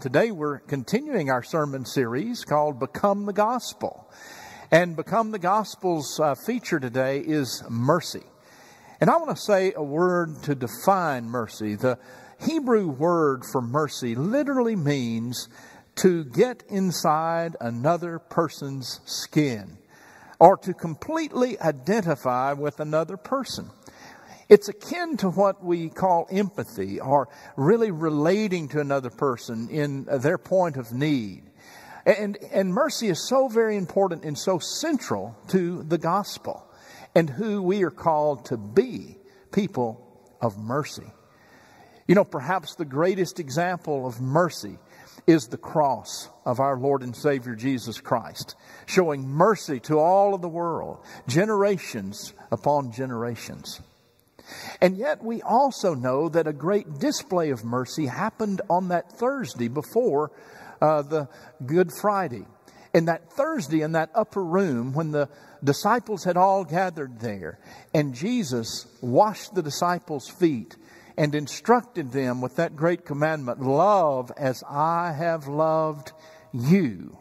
Today we're continuing our sermon series called Become the Gospel. And Become the Gospel's uh, feature today is mercy. And I want to say a word to define mercy. The Hebrew word for mercy literally means to get inside another person's skin or to completely identify with another person. It's akin to what we call empathy or really relating to another person in their point of need. And, and mercy is so very important and so central to the gospel and who we are called to be people of mercy. You know, perhaps the greatest example of mercy is the cross of our Lord and Savior Jesus Christ, showing mercy to all of the world, generations upon generations. And yet, we also know that a great display of mercy happened on that Thursday before uh, the Good Friday. And that Thursday, in that upper room, when the disciples had all gathered there, and Jesus washed the disciples' feet and instructed them with that great commandment love as I have loved you.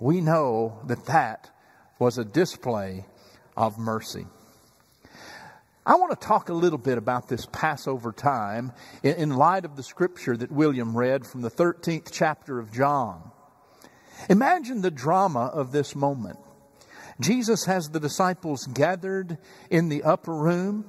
We know that that was a display of mercy. I want to talk a little bit about this Passover time in, light of the scripture that William read from the 13th chapter of John. Imagine the drama of this moment. Jesus has the disciples gathered in the upper room.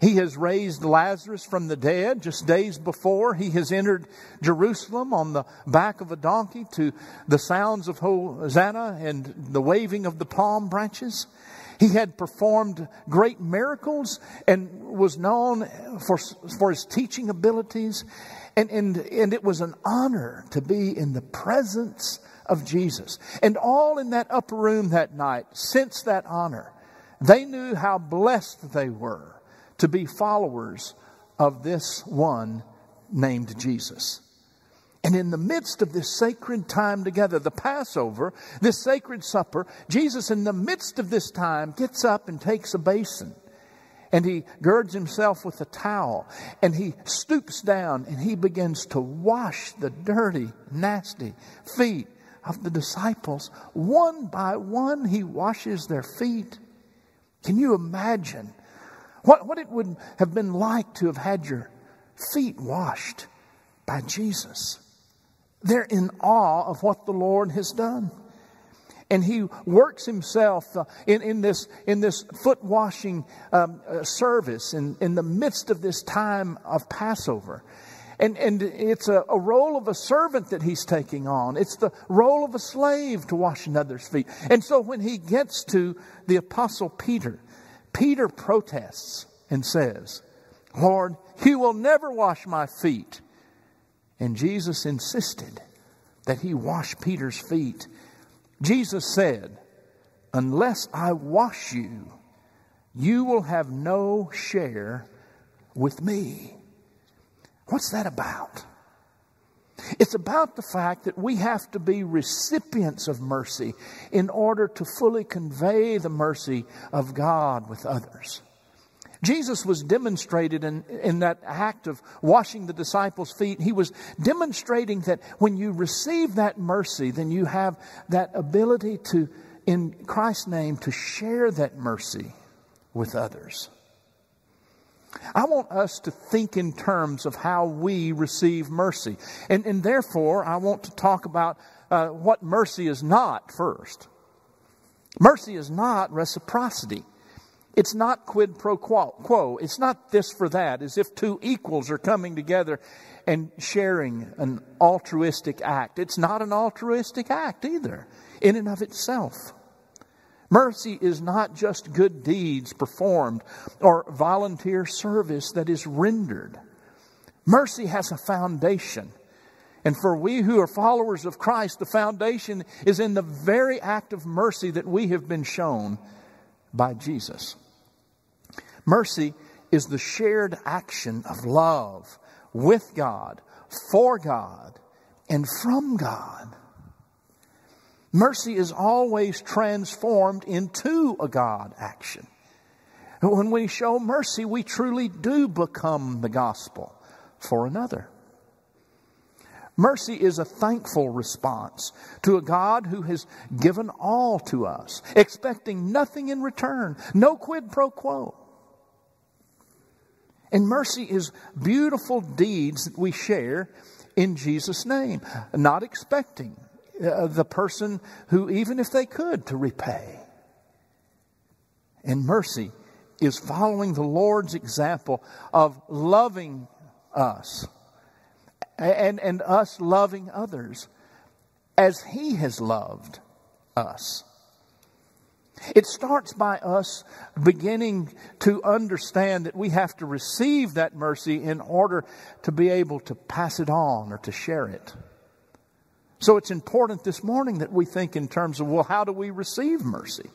He has raised Lazarus from the dead just days before. He has entered Jerusalem on the back of a donkey to the sounds of Hosanna and the waving of the palm branches. He had performed great miracles and was known for, for his teaching abilities. And, and, and it was an honor to be in the presence of Jesus. And all in that upper room that night, since that honor, they knew how blessed they were to be followers of this one named Jesus. And in the midst of this sacred time together, the Passover, this sacred supper, Jesus, in the midst of this time, gets up and takes a basin. And he girds himself with a towel. And he stoops down and he begins to wash the dirty, nasty feet of the disciples. One by one, he washes their feet. Can you imagine what, what it would have been like to have had your feet washed by Jesus? They're in awe of what the Lord has done. And he works himself uh, in, in, this, in this foot washing um, uh, service in, in the midst of this time of Passover. And, and it's a, a, role of a servant that he's taking on. It's the role of a slave to wash another's feet. And so when he gets to the apostle Peter, Peter protests and says, Lord, you will never wash my feet. And Jesus insisted that he wash Peter's feet. Jesus said, Unless I wash you, you will have no share with me. What's that about? It's about the fact that we have to be recipients of mercy in order to fully convey the mercy of God with others. Jesus was demonstrated in, in that act of washing the disciples' feet. He was demonstrating that when you receive that mercy, then you have that ability to, in Christ's name, to share that mercy with others. I want us to think in terms of how we receive mercy. And, and therefore, I want to talk about uh, what mercy is not first. Mercy is not reciprocity. It's not quid pro quo. It's not this for that, as if two equals are coming together and sharing an altruistic act. It's not an altruistic act either, in and of itself. Mercy is not just good deeds performed or volunteer service that is rendered. Mercy has a foundation. And for we who are followers of Christ, the foundation is in the very act of mercy that we have been shown by Jesus. Mercy is the shared action of love with God, for God, and from God. Mercy is always transformed into a God action. When we show mercy, we truly do become the gospel for another. Mercy is a thankful response to a God who has given all to us, expecting nothing in return, no quid pro quo. And mercy is beautiful deeds that we share in Jesus' name, not expecting uh, the person who, even if they could, to repay. And mercy is following the Lord's example of loving us and, and us loving others as He has loved us. It starts by us beginning to understand that we have to receive that mercy in order to be able to pass it on or to share it. So it's important this morning that we think in terms of, well, how do we receive mercy?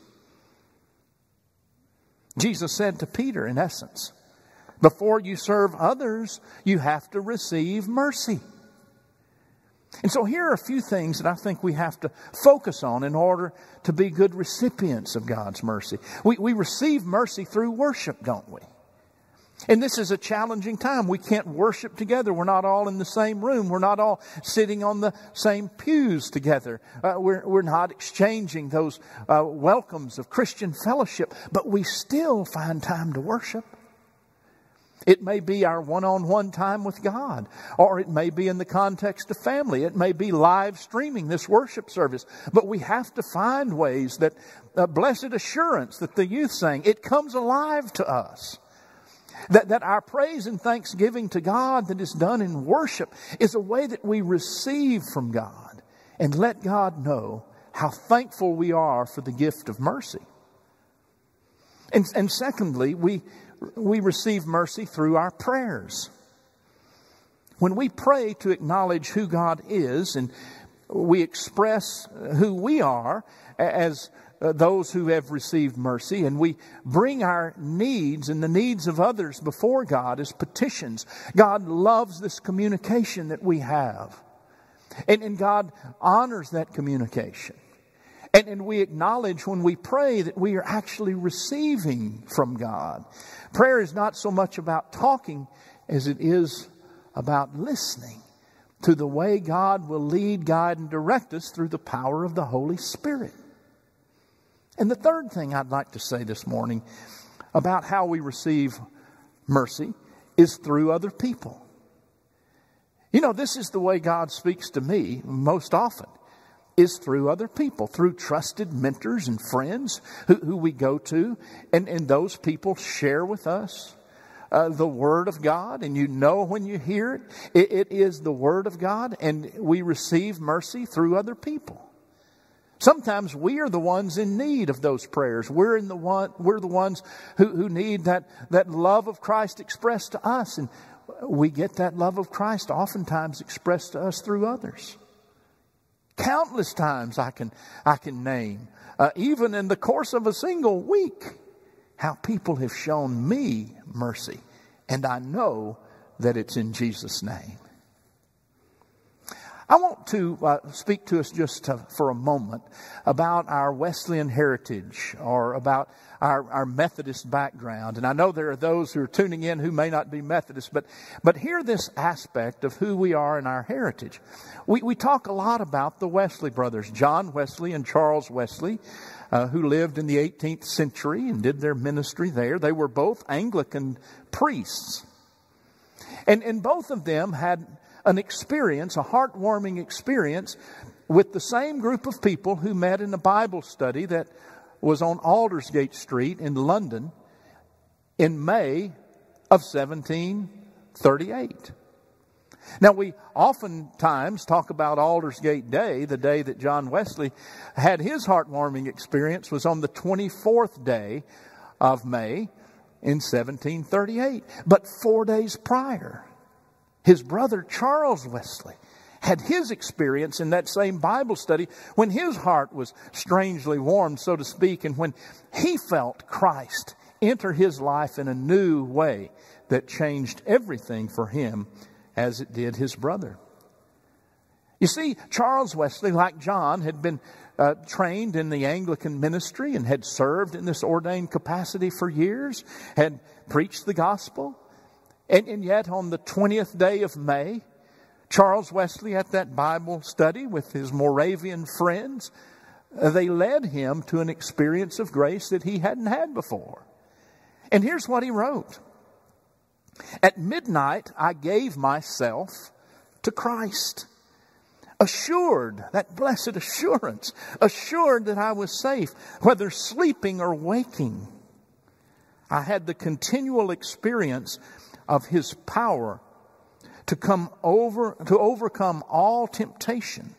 Jesus said to Peter, in essence, before you serve others, you have to receive mercy. And so here are a few things that I think we have to focus on in order to be good recipients of God's mercy. We, we receive mercy through worship, don't we? And this is a challenging time. We can't worship together. We're not all in the same room. We're not all sitting on the same pews together. Uh, we're, we're not exchanging those uh, welcomes of Christian fellowship, but we still find time to worship. It may be our one on one time with God, or it may be in the context of family. It may be live streaming this worship service. But we have to find ways that, uh, blessed assurance that the youth sang, it comes alive to us. That, that our praise and thanksgiving to God that is done in worship is a way that we receive from God and let God know how thankful we are for the gift of mercy. And, and secondly, we, we receive mercy through our prayers. When we pray to acknowledge who God is and we express who we are as uh, those who have received mercy, and we bring our needs and the needs of others before God as petitions. God loves this communication that we have, and, and God honors that communication. And, and we acknowledge when we pray that we are actually receiving from God. Prayer is not so much about talking as it is about listening to the way God will lead, guide, and direct us through the power of the Holy Spirit. And the third thing I'd like to say this morning about how we receive mercy is through other people. You know, this is the way God speaks to me most often is through other people, through trusted mentors and friends who, who we go to, and, and those people share with us uh, the Word of God, and you know when you hear it, it, it is the Word of God, and we receive mercy through other people. Sometimes we are the ones in need of those prayers. We're, in the one, we're the ones who, who need that, that love of Christ expressed to us, and we get that love of Christ oftentimes expressed to us through others. Countless times I can, I can name, uh, even in the course of a single week, how people have shown me mercy. And I know that it's in Jesus' name. I want to uh, speak to us just to, for a moment about our Wesleyan heritage or about our, our Methodist background. And I know there are those who are tuning in who may not be Methodist, but, but hear this aspect of who we are in our heritage. We, we talk a lot about the Wesley brothers, John Wesley and Charles Wesley. Uh, who lived in the 18th century and did their ministry there. They were both Anglican priests. And, and both of them had an experience, a heartwarming experience, with the same group of people who met in a Bible study that was on Aldersgate Street in London in May of 1738. Now, we oftentimes talk about Aldersgate Day, the day that John Wesley had his heartwarming experience was on the 24th day of May in 1738. But four days prior, his brother Charles Wesley had his experience in that same Bible study when his heart was strangely warmed, so to speak, and when he felt Christ enter his life in a new way that changed everything for him as it did his brother. You see, Charles Wesley, like John, had been uh, trained in the Anglican ministry and had served in this ordained capacity for years, had preached the gospel, and, and yet, on the 20th day of May, Charles Wesley at that Bible study with his Moravian friends, uh, they led him to an experience of grace that he hadn't had before. And here's what he wrote. At midnight, I gave myself to Christ. Assured, that blessed assurance, assured that I was safe, whether sleeping or waking. I had the continual experience of His power to come over, to overcome all temptation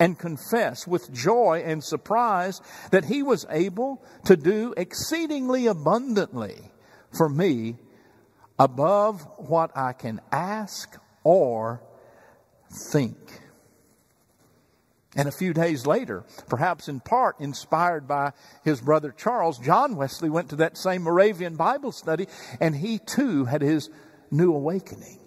and confess with joy and surprise that He was able to do exceedingly abundantly for me above what I can ask or think. And a few days later, perhaps in part inspired by his brother Charles, John Wesley went to that same Moravian Bible study and he too had his new awakening.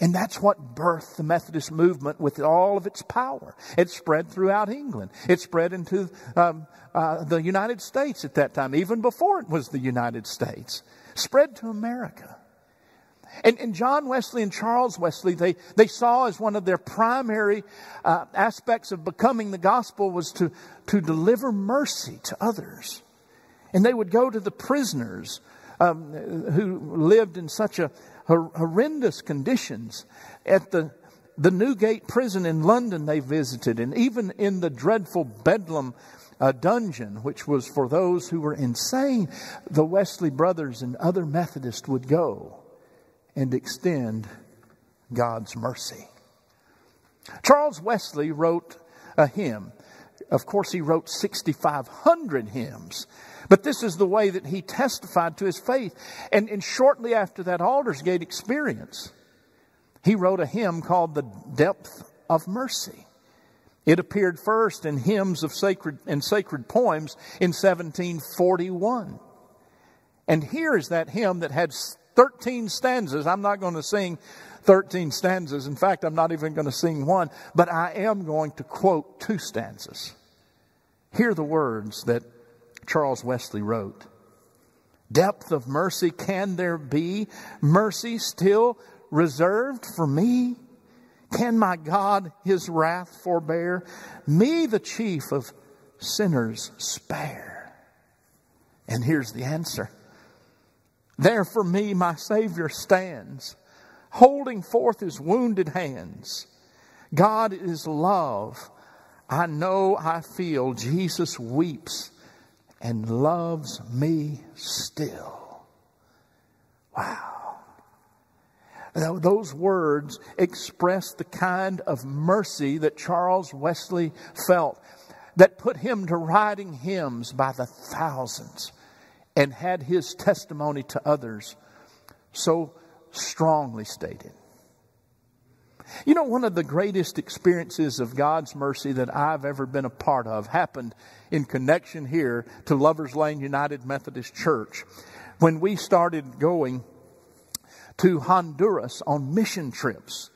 And that's what birthed the Methodist movement with all of its power. It spread throughout England. It spread into um, uh, the United States at that time, even before it was the United States. Spread to America. And, and, John Wesley and Charles Wesley, they, they saw as one of their primary uh, aspects of becoming the gospel was to, to deliver mercy to others. And they would go to the prisoners um, who lived in such a horrendous conditions at the, the Newgate prison in London they visited, and even in the dreadful Bedlam uh, dungeon, which was for those who were insane, the Wesley brothers and other Methodists would go and extend God's mercy. Charles Wesley wrote a hymn. Of course, he wrote 6,500 hymns. But this is the way that he testified to his faith. And, and shortly after that Aldersgate experience, he wrote a hymn called The Depth of Mercy. It appeared first in hymns of sacred and sacred poems in 1741. And here is that hymn that had 13 stanzas. I'm not going to sing 13 stanzas. In fact, I'm not even going to sing one, but I am going to quote two stanzas. Hear the words that Charles Wesley wrote. Depth of mercy can there be? Mercy still reserved for me? Can my God his wrath forbear? Me, the chief of sinners, spare. And here's the answer there for me my Savior stands, holding forth his wounded hands. God is love. I know, I feel Jesus weeps and loves me still. Wow. Those words express the kind of mercy that Charles Wesley felt that put him to writing hymns by the thousands and had his testimony to others so strongly stated. You know, one of the greatest experiences of God's mercy that I've ever been a part of happened in connection here to Lovers Lane United Methodist Church when we started going to Honduras on mission trips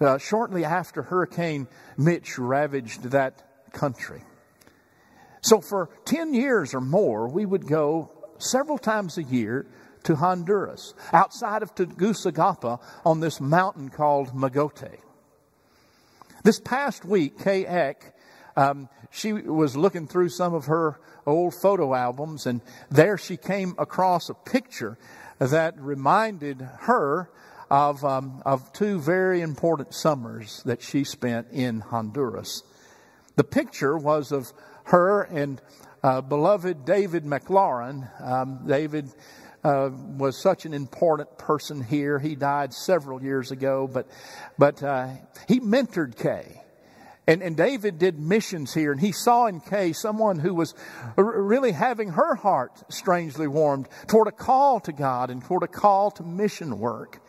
uh, shortly after Hurricane Mitch ravaged that country. So for 10 years or more, we would go several times a year to Honduras, outside of Tegucigalpa on this mountain called Magote. This past week, Kay Eck, um, she was looking through some of her old photo albums, and there she came across a picture that reminded her of, um, of two very important summers that she spent in Honduras. The picture was of her and uh, beloved David McLaurin. Um, David uh, was such an important person here. He died several years ago, but but uh, he mentored Kay. And, and David did missions here, and he saw in Kay someone who was really having her heart strangely warmed toward a call to God and toward a call to mission work.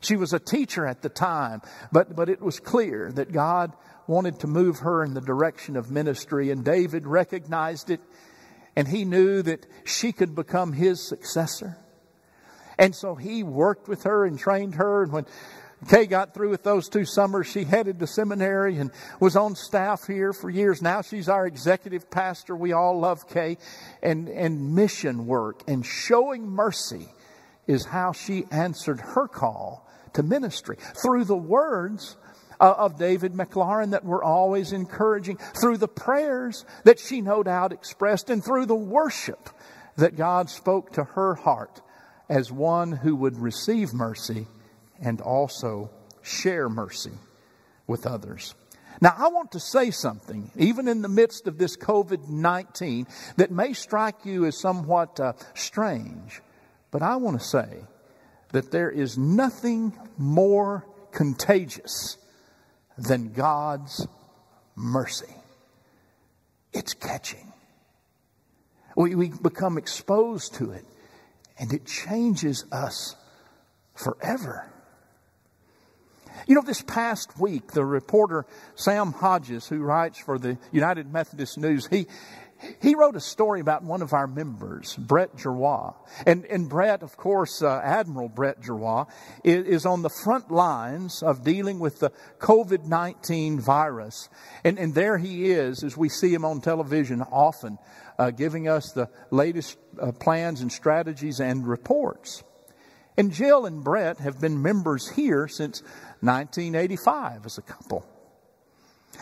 She was a teacher at the time, but, but it was clear that God wanted to move her in the direction of ministry, and David recognized it, and he knew that she could become his successor. And so he worked with her and trained her, and when Kay got through with those two summers. She headed to seminary and was on staff here for years. Now she's our executive pastor. We all love Kay. And, and mission work and showing mercy is how she answered her call to ministry through the words uh, of David McLaurin that were always encouraging, through the prayers that she no doubt expressed, and through the worship that God spoke to her heart as one who would receive mercy and also share mercy with others. Now, I want to say something, even in the midst of this COVID 19, that may strike you as somewhat uh, strange, but I want to say that there is nothing more contagious than God's mercy. It's catching. We, we become exposed to it, and it changes us forever. You know, this past week, the reporter Sam Hodges, who writes for the United Methodist News, he, he wrote a story about one of our members, Brett Giroir. And, and Brett, of course, uh, Admiral Brett Giroir, is, is, on the front lines of dealing with the COVID 19 virus. And, and there he is, as we see him on television often, uh, giving us the latest uh, plans and strategies and reports. And Jill and Brett have been members here since 1985 as a couple.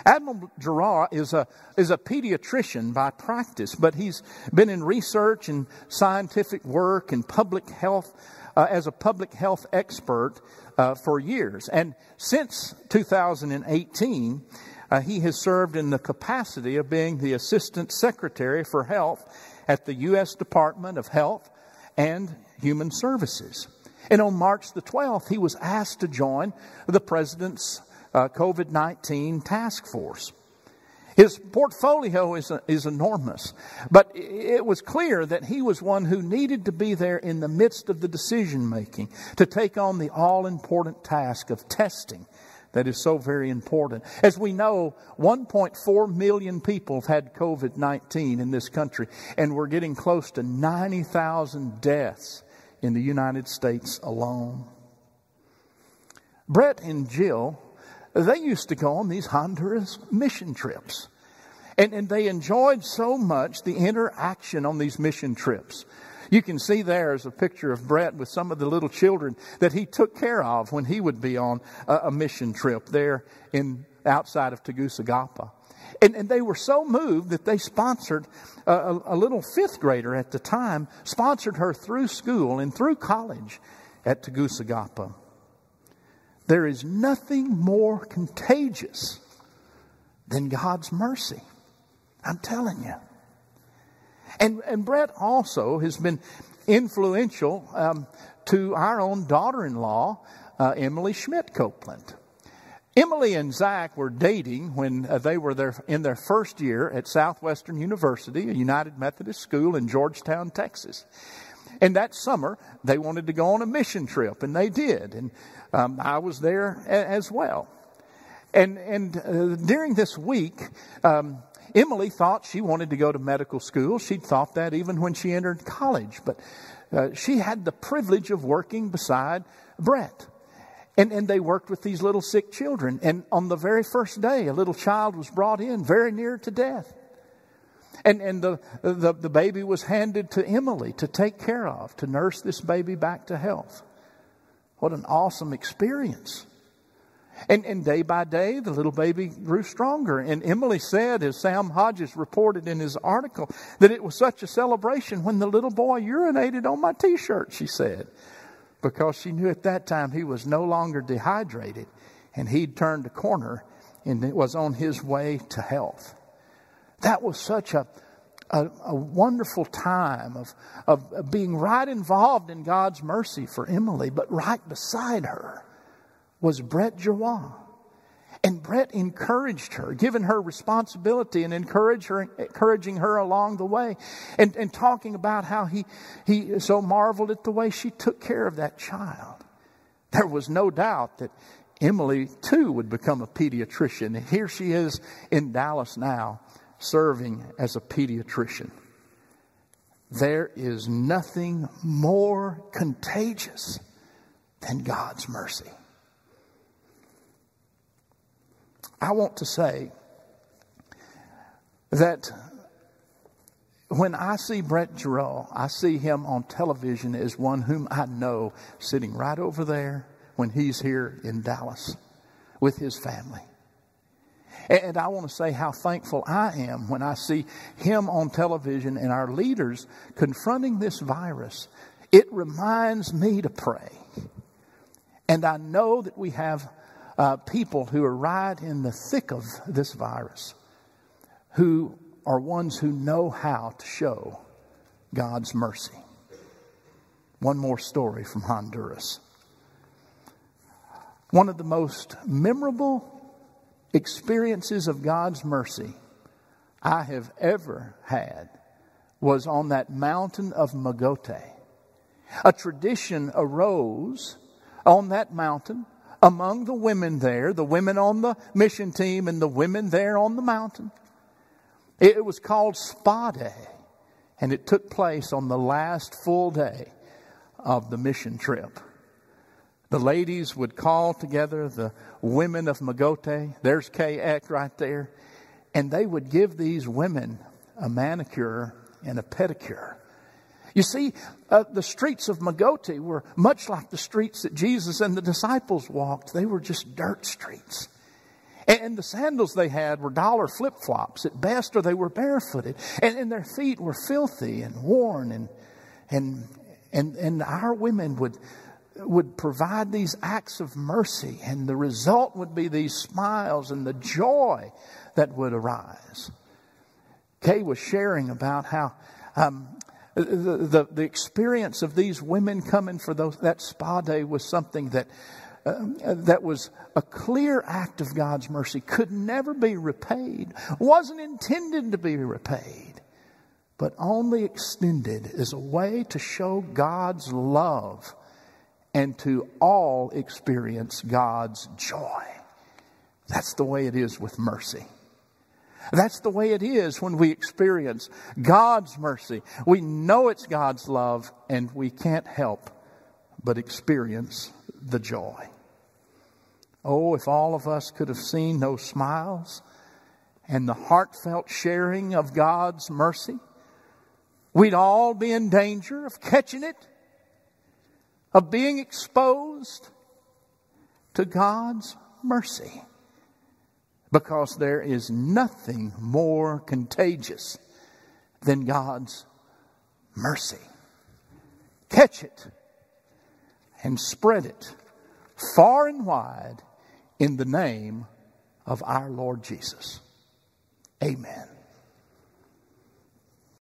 Admiral Giroir is a, is a pediatrician by practice, but he's been in research and scientific work and public health uh, as a public health expert uh, for years. And since 2018, uh, he has served in the capacity of being the Assistant Secretary for Health at the U.S. Department of Health and Human Services. And on March the 12th, he was asked to join the President's uh, COVID 19 task force. His portfolio is, is enormous, but it was clear that he was one who needed to be there in the midst of the decision making to take on the all important task of testing that is so very important. As we know, 1.4 million people have had COVID 19 in this country, and we're getting close to 90,000 deaths in the United States alone. Brett and Jill they used to go on these Honduras mission trips. And, and they enjoyed so much the interaction on these mission trips. You can see there is a picture of Brett with some of the little children that he took care of when he would be on a, a mission trip there in outside of Tegucigalpa. And, and, they were so moved that they sponsored uh, a, a, little fifth grader at the time, sponsored her through school and through college at Tegucigalpa. There is nothing more contagious than God's mercy. I'm telling you. And, and Brett also has been influential um, to our own daughter in law, uh, Emily Schmidt Copeland. Emily and Zach were dating when uh, they were there in their first year at Southwestern University, a United Methodist school in Georgetown, Texas. And that summer, they wanted to go on a mission trip, and they did. And um, I was there a- as well. And, and uh, during this week, um, Emily thought she wanted to go to medical school. She'd thought that even when she entered college. But uh, she had the privilege of working beside Brett. And, and they worked with these little sick children. And on the very first day, a little child was brought in very near to death. And, and the, the, the baby was handed to Emily to take care of, to nurse this baby back to health. What an awesome experience. And, and day by day, the little baby grew stronger. And Emily said, as Sam Hodges reported in his article, that it was such a celebration when the little boy urinated on my t shirt, she said, because she knew at that time he was no longer dehydrated and he'd turned a corner and it was on his way to health. That was such a, a, a wonderful time of, of, being right involved in God's mercy for Emily, but right beside her was Brett Giroir. And Brett encouraged her, given her responsibility and encouraged her, encouraging her along the way, and, and talking about how he, he so marveled at the way she took care of that child. There was no doubt that Emily, too, would become a pediatrician. And here she is in Dallas now, serving as a pediatrician. There is nothing more contagious than God's mercy. I want to say that when I see Brett Giroir, I see him on television as one whom I know sitting right over there when he's here in Dallas with his family. And I want to say how thankful I am when I see him on television and our leaders confronting this virus. It reminds me to pray. And I know that we have uh, people who are right in the thick of this virus who are ones who know how to show God's mercy. One more story from Honduras. One of the most memorable experiences of God's mercy I have ever had was on that mountain of Magote. A tradition arose on that mountain among the women there, the women on the mission team and the women there on the mountain. It was called Spa Day, and it took place on the last full day of the mission trip. The ladies would call together the women of Magote. There's Eck right there. And they would give these women a manicure and a pedicure. You see, uh, the streets of Magote were much like the streets that Jesus and the disciples walked. They were just dirt streets. And the sandals they had were dollar flip flops at best, or they were barefooted. And, and their feet were filthy and worn. And, and, and, and our women would would provide these acts of mercy, and the result would be these smiles and the joy that would arise. Kay was sharing about how um, the, the, the, experience of these women coming for those, that spa day was something that, uh, that was a clear act of God's mercy, could never be repaid, wasn't intended to be repaid, but only extended as a way to show God's love and to all experience God's joy. That's the way it is with mercy. That's the way it is when we experience God's mercy. We know it's God's love and we can't help but experience the joy. Oh, if all of us could have seen those smiles and the heartfelt sharing of God's mercy, we'd all be in danger of catching it of being exposed to God's mercy. Because there is nothing more contagious than God's mercy. Catch it and spread it far and wide in the name of our Lord Jesus. Amen.